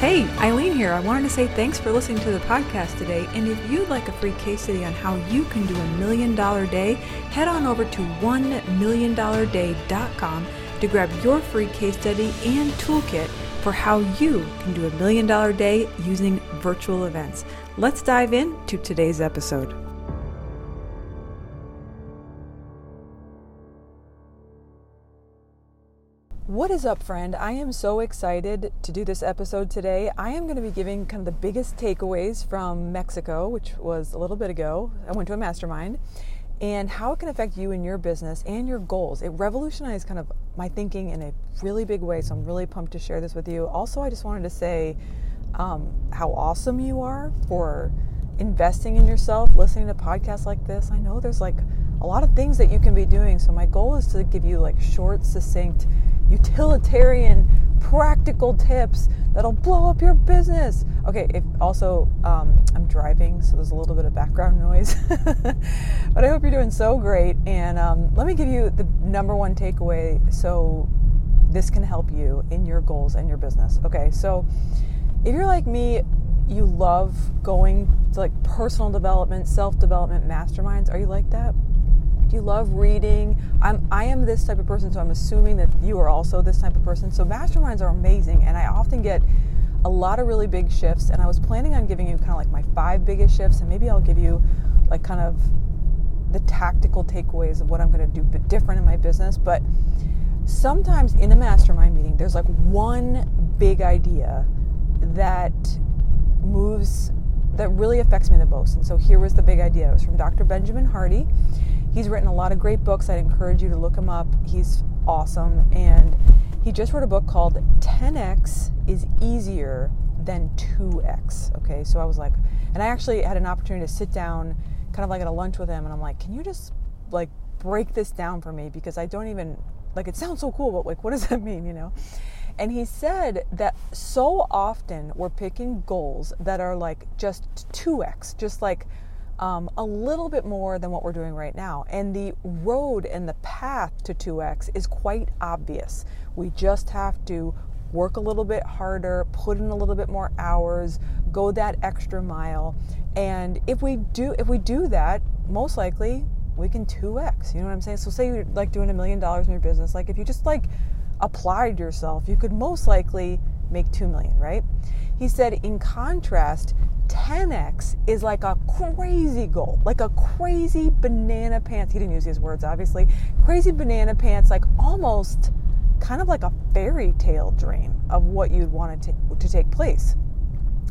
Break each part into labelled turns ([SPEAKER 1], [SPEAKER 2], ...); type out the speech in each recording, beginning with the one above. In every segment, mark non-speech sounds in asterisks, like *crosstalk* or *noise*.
[SPEAKER 1] Hey, Eileen here. I wanted to say thanks for listening to the podcast today. And if you'd like a free case study on how you can do a million dollar day, head on over to onemilliondollarday.com to grab your free case study and toolkit for how you can do a million dollar day using virtual events. Let's dive into today's episode. What is up, friend? I am so excited to do this episode today. I am going to be giving kind of the biggest takeaways from Mexico, which was a little bit ago. I went to a mastermind, and how it can affect you and your business and your goals. It revolutionized kind of my thinking in a really big way, so I'm really pumped to share this with you. Also, I just wanted to say um, how awesome you are for investing in yourself, listening to podcasts like this. I know there's like a lot of things that you can be doing, so my goal is to give you like short, succinct, utilitarian, practical tips that'll blow up your business. Okay, if also um, I'm driving, so there's a little bit of background noise, *laughs* but I hope you're doing so great. And um, let me give you the number one takeaway so this can help you in your goals and your business. Okay, so if you're like me, you love going to like personal development, self development masterminds. Are you like that? Do you love reading? I'm I am this type of person, so I'm assuming that you are also this type of person. So masterminds are amazing, and I often get a lot of really big shifts. And I was planning on giving you kind of like my five biggest shifts, and maybe I'll give you like kind of the tactical takeaways of what I'm going to do different in my business. But sometimes in a mastermind meeting, there's like one big idea that moves that really affects me the most. And so here was the big idea. It was from Dr. Benjamin Hardy He's written a lot of great books. I'd encourage you to look him up. He's awesome. And he just wrote a book called 10x is easier than 2x. Okay, so I was like, and I actually had an opportunity to sit down kind of like at a lunch with him, and I'm like, can you just like break this down for me? Because I don't even, like, it sounds so cool, but like, what does that *laughs* mean, you know? And he said that so often we're picking goals that are like just 2x, just like um, a little bit more than what we're doing right now. And the road and the path to 2x is quite obvious. We just have to work a little bit harder, put in a little bit more hours, go that extra mile. And if we do if we do that, most likely we can 2x. You know what I'm saying? So say you're like doing a million dollars in your business, like if you just like applied yourself, you could most likely make 2 million, right? He said in contrast, 10x is like a crazy goal, like a crazy banana pants. He didn't use his words, obviously. Crazy banana pants, like almost kind of like a fairy tale dream of what you'd want to, to take place.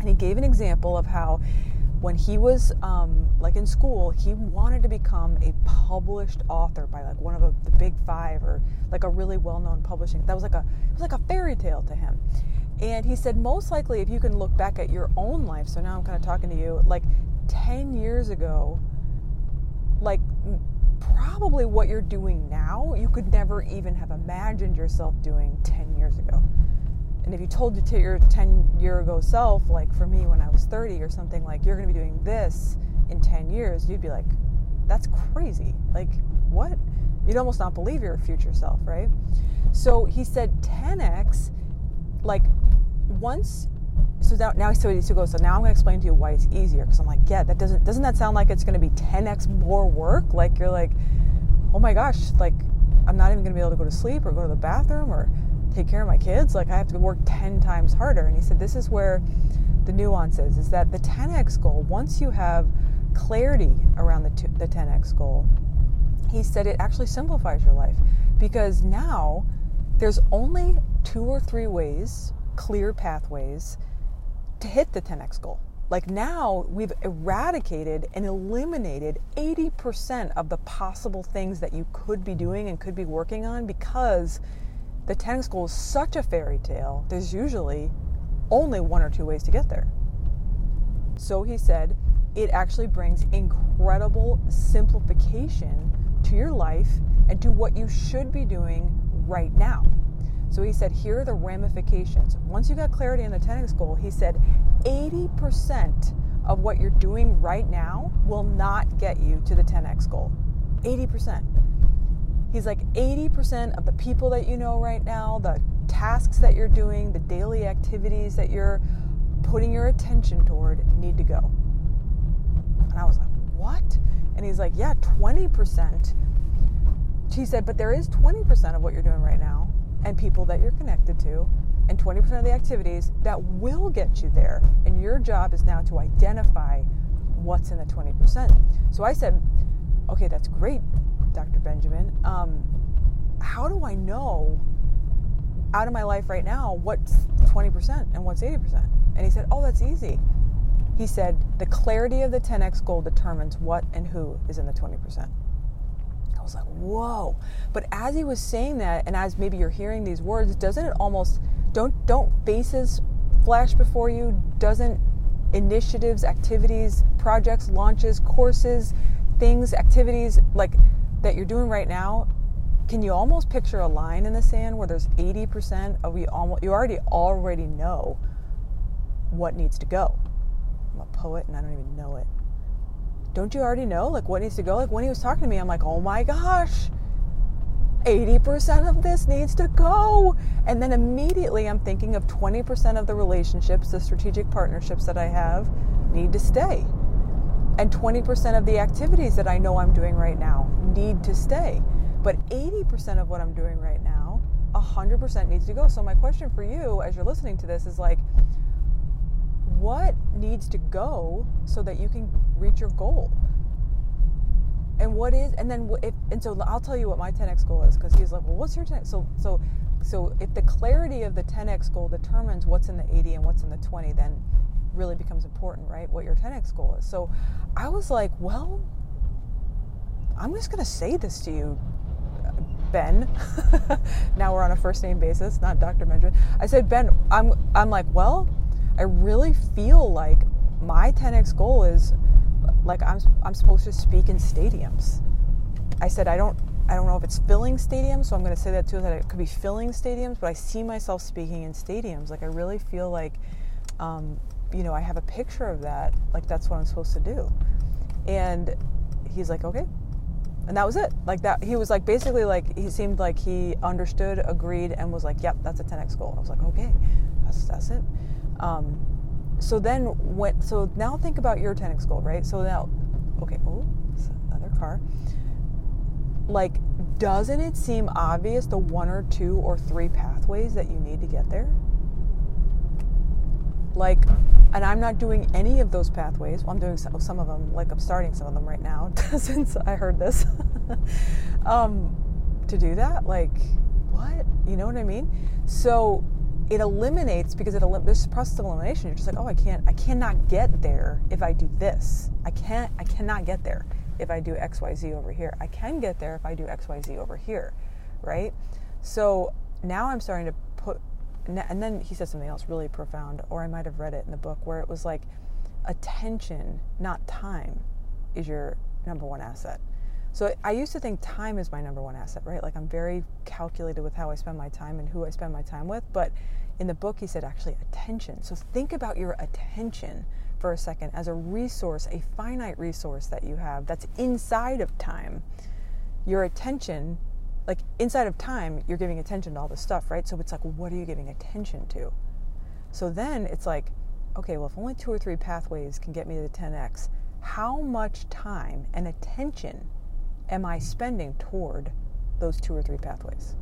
[SPEAKER 1] And he gave an example of how when he was um, like in school, he wanted to become a published author by like one of a, the big five or like a really well-known publishing. That was like a it was like a fairy tale to him. And he said, most likely, if you can look back at your own life, so now I'm kind of talking to you, like 10 years ago, like probably what you're doing now, you could never even have imagined yourself doing 10 years ago. And if you told to your 10 year ago self, like for me when I was 30 or something, like you're going to be doing this in 10 years, you'd be like, that's crazy. Like, what? You'd almost not believe your future self, right? So he said 10x, like once so now, now so he goes so now i'm going to explain to you why it's easier because i'm like yeah that doesn't doesn't that sound like it's going to be 10x more work? Like you're like oh my gosh like i'm not even going to be able to go to sleep or go to the bathroom or take care of my kids like i have to work 10 times harder. And he said this is where the nuance is is that the 10x goal once you have clarity around the, t- the 10x goal he said it actually simplifies your life. Because now there's only two or three ways clear pathways to hit the 10x goal. Like now, we've eradicated and eliminated 80% of the possible things that you could be doing and could be working on because the 10x goal is such a fairy tale. There's usually only one or two ways to get there. So he said, it actually brings incredible simplification to your life and to what you should be doing right now. So he said, here are the ramifications. Once you got clarity on the 10x goal, he said 80% of what you're doing right now will not get you to the 10x goal. 80%. He's like 80% of the people that you know right now, the tasks that you're doing, the daily activities that you're putting your attention toward need to go. And I was like, what? And he's like, yeah, 20%. She said, but there is 20% of what you're doing right now and people that you're connected to and 20% of the activities that will get you there. And your job is now to identify what's in the 20%. So I said, okay, that's great, Dr. Benjamin. Um, how do I know out of my life right now what's 20% and what's 80%? And he said, oh, that's easy. He said, the clarity of the 10x goal determines what and who is in the 20% was like, whoa. But as he was saying that, and as maybe you're hearing these words, doesn't it almost don't don't faces flash before you? Doesn't initiatives, activities, projects, launches, courses, things, activities like that you're doing right now? Can you almost picture a line in the sand where there's 80% of you almost you already already know what needs to go? I'm a poet and I don't even know it don't you already know like what needs to go? Like when he was talking to me, I'm like, oh my gosh, 80% of this needs to go. And then immediately I'm thinking of 20% of the relationships, the strategic partnerships that I have need to stay. And 20% of the activities that I know I'm doing right now need to stay. But 80% of what I'm doing right now, 100% needs to go. So my question for you as you're listening to this is like, what needs to go so that you can reach your goal. And what is and then if and so i'll tell you what my 10x goal is because he's like well what's your 10 so so so if the clarity of the 10x goal determines what's in the 80 and what's in the 20 then really becomes important right what your 10x goal is. So i was like well i'm just going to say this to you ben. *laughs* Now we're on a first name basis not dr benjamin. I said ben i'm i'm like well I really feel like my 10x goal is like I'm I'm supposed to speak in stadiums. I said I don't I don't know if it's filling stadiums, so I'm going to say that too that it could be filling stadiums, but I see myself speaking in stadiums. Like I really feel like um, you know, I have a picture of that, like that's what I'm supposed to do. And he's like, "Okay." And that was it. Like that he was like basically like he seemed like he understood, agreed and was like, "Yep, that's a 10x goal." I was like, "Okay. That's that's it." Um, so then when so now think about your 10x goal, right? So now, okay, oh, another car. Like, doesn't it seem obvious the one or two or three pathways that you need to get there? Like, and I'm not doing any of those pathways. Well, I'm doing some, some of them, like I'm starting some of them right now *laughs* since I heard this. *laughs* um, to do that, like, what? You know what I mean? So it eliminates because it this process of elimination. You're just like, oh, I can't, I cannot get there if I do this. I can't, I cannot get there if I do X, Y, Z over here. I can get there if I do X, Y, Z over here, right? So now I'm starting to put, and then he said something else really profound, or I might have read it in the book where it was like, attention, not time, is your number one asset. So I used to think time is my number one asset, right? Like I'm very calculated with how I spend my time and who I spend my time with. But in the book, he said actually attention. So think about your attention for a second as a resource, a finite resource that you have that's inside of time. Your attention, like inside of time, you're giving attention to all this stuff, right? So it's like, what are you giving attention to? So then it's like, okay, well, if only two or three pathways can get me to the 10x, how much time and attention am I spending toward those two or three pathways?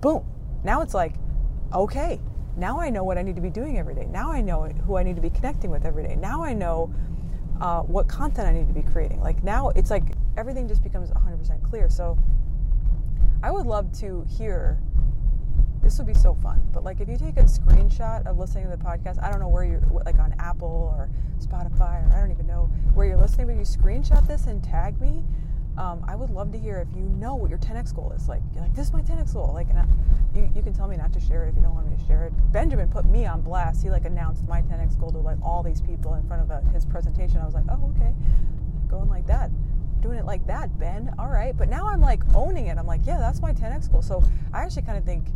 [SPEAKER 1] Boom. Now it's like, okay, now I know what I need to be doing every day. Now I know who I need to be connecting with every day. Now I know uh, what content I need to be creating. Like now it's like everything just becomes 100% clear. So I would love to hear. This would be so fun. But like if you take a screenshot of listening to the podcast, I don't know where you're like on Apple or Spotify or I don't even know where you're listening, but you screenshot this and tag me um, I would love to hear if you know what your 10x goal is. Like, like, this is my 10x goal. Like, I, you, you can tell me not to share it if you don't want me to share it. Benjamin put me on blast. He like announced my 10x goal to like all these people in front of a, his presentation. I was like, oh, okay, going like that, doing it like that, Ben. All right, but now I'm like owning it. I'm like, yeah, that's my 10x goal. So I actually kind of think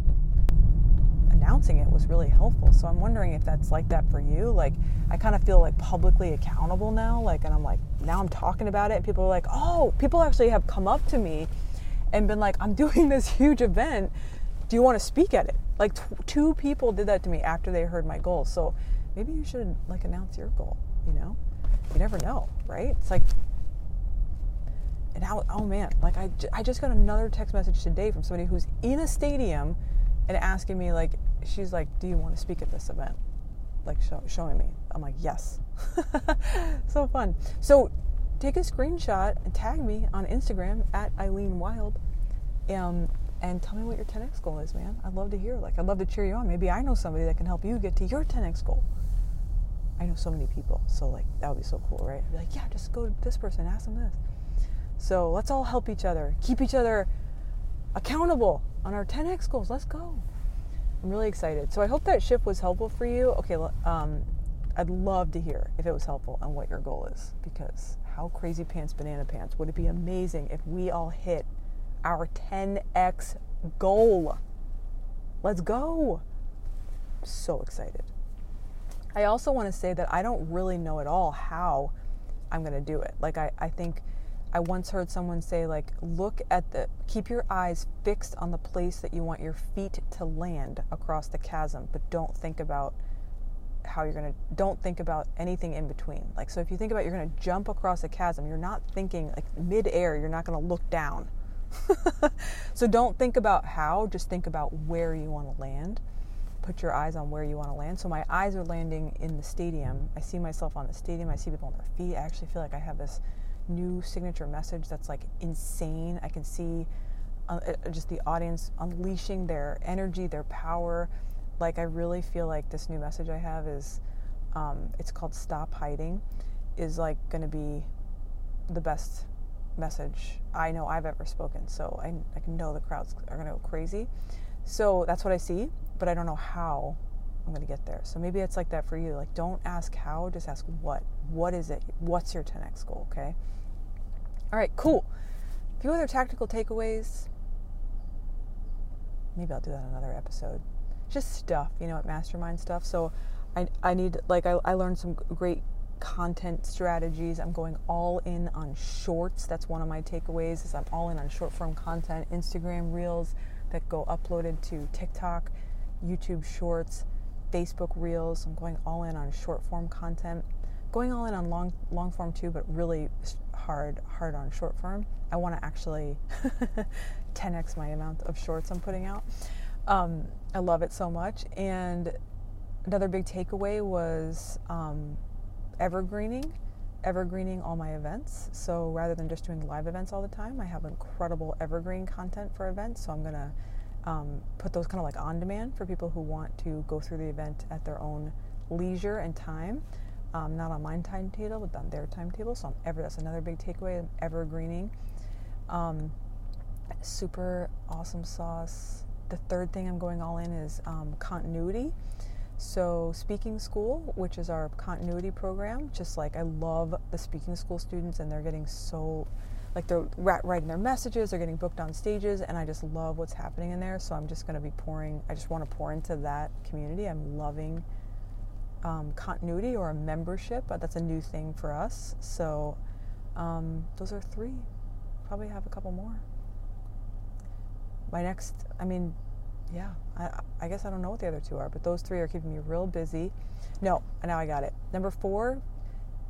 [SPEAKER 1] announcing it was really helpful. So I'm wondering if that's like that for you. Like I kind of feel like publicly accountable now. Like, and I'm like, now I'm talking about it. People are like, oh, people actually have come up to me and been like, I'm *laughs* doing this huge event. do you want to speak at it? Like t- two people did that to me after they heard my goal. So maybe you should like announce your goal, you know? You never know, right? It's like, and now, oh man, like I, I just got another text message today from somebody who's in a stadium and asking me, like, she's like, do you want to speak at this event? Like show, showing me. I'm like, yes. *laughs* so fun. So take a screenshot and tag me on Instagram at Eileen Wild. Um, and tell me what your 10x goal is, man. I'd love to hear. Like, I'd love to cheer you on. Maybe I know somebody that can help you get to your 10x goal. I know so many people, so like that would be so cool, right? I'd be like, yeah, just go to this person, ask them this. So let's all help each other, keep each other accountable on our 10x goals. Let's go. I'm really excited. So I hope that shift was helpful for you. Okay, um, I'd love to hear if it was helpful and what your goal is because how crazy pants banana pants would it be amazing if we all hit our 10x goal. Let's go. So excited. I also want to say that I don't really know at all how I'm going to do it. Like, I, I think I once heard someone say, like, look at the, keep your eyes fixed on the place that you want your feet to land across the chasm, but don't think about how you're going to, don't think about anything in between. Like, so if you think about you're going to jump across a chasm, you're not thinking, like, mid-air, you're not going to look down *laughs* so don't think about how, just think about where you want to land. Put your eyes on where you want to land. So my eyes are landing in the stadium. I see myself on the stadium. I see people on their feet. I actually feel like I have this new signature message that's like insane. I can see uh, uh, just the audience unleashing their energy, their power. Like I really feel like this new message I have is, um, it's called "Stop Hiding," is like going to be the best message I know I've ever spoken. So I, I know the crowds are going to go crazy. So that's what I see, but I don't know how I'm going to get there. So maybe it's like that for you. Like, don't ask how, just ask what. What is it? What's your 10x goal? Okay. All right, cool. A few other tactical takeaways. Maybe I'll do that another episode. Just stuff, you know, at mastermind stuff. So I, I need, like, I, I learned some great content strategies. I'm going all in on shorts. That's one of my takeaways is I'm all in on short form content, Instagram reels that go uploaded to TikTok, YouTube shorts, Facebook reels. I'm going all in on short form content. Going all in on long long form too, but really hard hard on short form. I want to actually *laughs* 10x my amount of shorts I'm putting out. Um, I love it so much. And another big takeaway was um, evergreening evergreening all my events. So rather than just doing live events all the time, I have incredible evergreen content for events. So I'm to um, put those kind of like on demand for people who want to go through the event at their own leisure and time. Um, not on my timetable, but on their timetable. So I'm ever that's another big takeaway. I'm evergreening. Um, super awesome sauce. The third thing I'm going all in is um, continuity. So, Speaking School, which is our continuity program, just like I love the Speaking School students, and they're getting so, like, they're writing their messages, they're getting booked on stages, and I just love what's happening in there. So, I'm just going to be pouring, I just want to pour into that community. I'm loving um, continuity or a membership, but that's a new thing for us. So, um, those are three. Probably have a couple more. My next, I mean, yeah, I, I guess I don't know what the other two are, but those three are keeping me real busy. No, now I got it. Number four,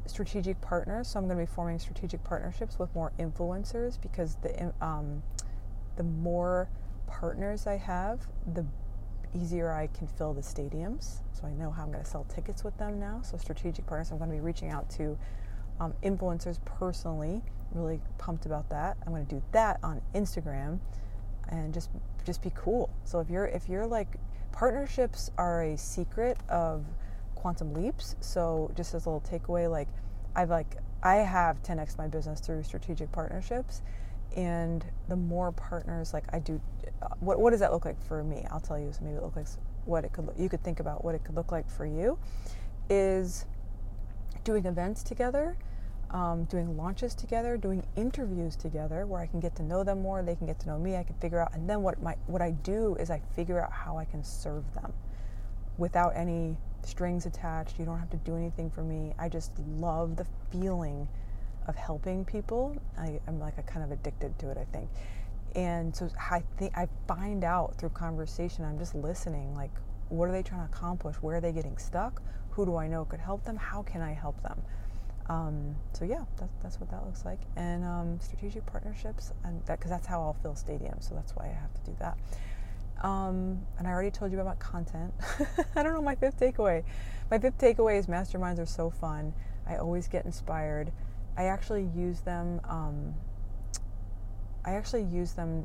[SPEAKER 1] strategic partners. So I'm going to be forming strategic partnerships with more influencers because the um, the more partners I have, the easier I can fill the stadiums. So I know how I'm going to sell tickets with them now. So strategic partners. I'm going to be reaching out to um, influencers personally. Really pumped about that. I'm going to do that on Instagram and just just be cool. So if you're if you're like partnerships are a secret of quantum leaps. So just as a little takeaway, like I've like I have 10x my business through strategic partnerships, and the more partners like I do, uh, what what does that look like for me? I'll tell you. So maybe it looks like what it could look, you could think about what it could look like for you is doing events together um, doing launches together, doing interviews together, where I can get to know them more, they can get to know me. I can figure out, and then what my what I do is I figure out how I can serve them without any strings attached. You don't have to do anything for me. I just love the feeling of helping people. I, am like a kind of addicted to it, I think. And so I think I find out through conversation, I'm just listening, like, what are they trying to accomplish? Where are they getting stuck? Who do I know could help them? How can I help them? Um, so yeah, that's, that's what that looks like. And um, strategic partnerships, and that because that's how I'll fill stadiums. So that's why I have to do that. Um, and I already told you about content. *laughs* I don't know my fifth takeaway. My fifth takeaway is masterminds are so fun. I always get inspired. I actually use them. Um, I actually use them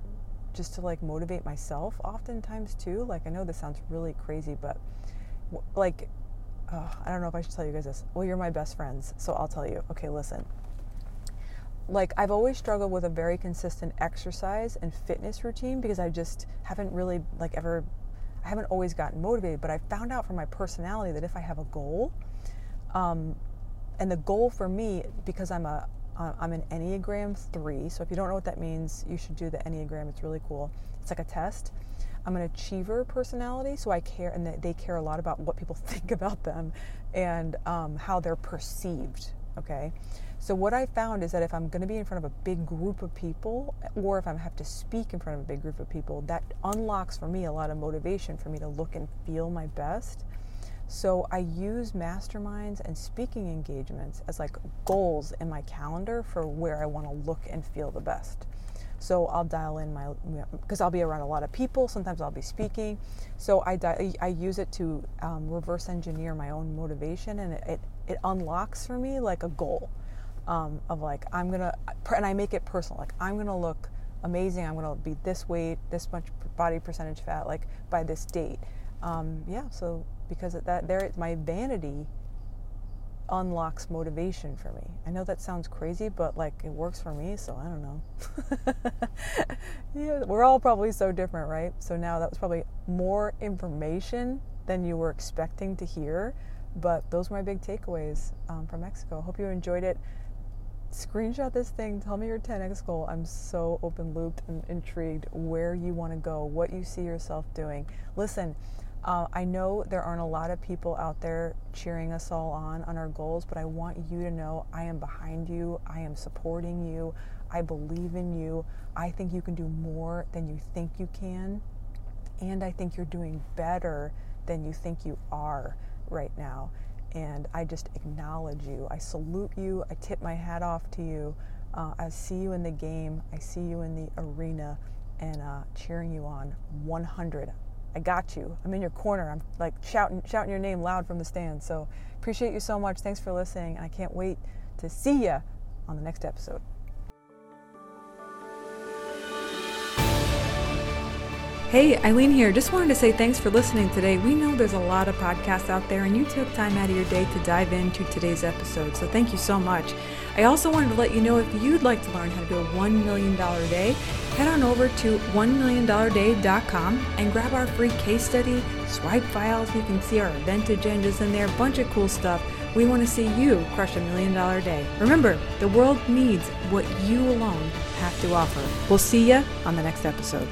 [SPEAKER 1] just to like motivate myself oftentimes too. Like I know this sounds really crazy, but like I don't know if I should tell you guys this. Well, you're my best friends, so I'll tell you. Okay, listen. Like I've always struggled with a very consistent exercise and fitness routine because I just haven't really like ever I haven't always gotten motivated, but I found out from my personality that if I have a goal, um, and the goal for me, because I'm a I'm an Enneagram 3. So if you don't know what that means, you should do the Enneagram. It's really cool. It's like a test. I'm an achiever personality, so I care, and they care a lot about what people *laughs* think about them and um, how they're perceived. Okay. So what I found is that if I'm going to be in front of a big group of people, or if I have to speak in front of a big group of people, that unlocks for me a lot of motivation for me to look and feel my best. So I use masterminds and speaking engagements as like goals in my calendar for where I want to look and feel the best. So I'll dial in my because I'll be around a lot of people. Sometimes I'll be speaking, so I I use it to um, reverse engineer my own motivation, and it, it, it unlocks for me like a goal um, of like I'm gonna and I make it personal. Like I'm gonna look amazing. I'm gonna be this weight, this much body percentage fat, like by this date. Um, yeah, so because at that there my vanity unlocks motivation for me. I know that sounds crazy, but like it works for me, so I don't know. *laughs* yeah, we're all probably so different, right? So now that was probably more information than you were expecting to hear, but those were my big takeaways um, from Mexico. Hope you enjoyed it. Screenshot this thing. Tell me your 10x goal. I'm so open looped and intrigued where you want to go, what you see yourself doing. Listen, uh, I know there aren't a lot of people out there cheering us all on on our goals, but I want you to know I am behind you. I am supporting you. I believe in you. I think you can do more than you think you can. And I think you're doing better than you think you are right now. And I just acknowledge you. I salute you. I tip my hat off to you. Uh, I see you in the game. I see you in the arena and uh, cheering you on 100. I got you. I'm in your corner. I'm like shouting shouting your name loud from the stand. So appreciate you so much. Thanks for listening. And I can't wait to see you on the next episode. Hey, Eileen here. Just wanted to say thanks for listening today. We know there's a lot of podcasts out there, and you took time out of your day to dive into today's episode. So thank you so much. I also wanted to let you know if you'd like to learn how to do a $1 million a day, head on over to $1millionday.com and grab our free case study, swipe files. You can see our event agendas in there, a bunch of cool stuff. We want to see you crush a million dollar day. Remember, the world needs what you alone have to offer. We'll see you on the next episode.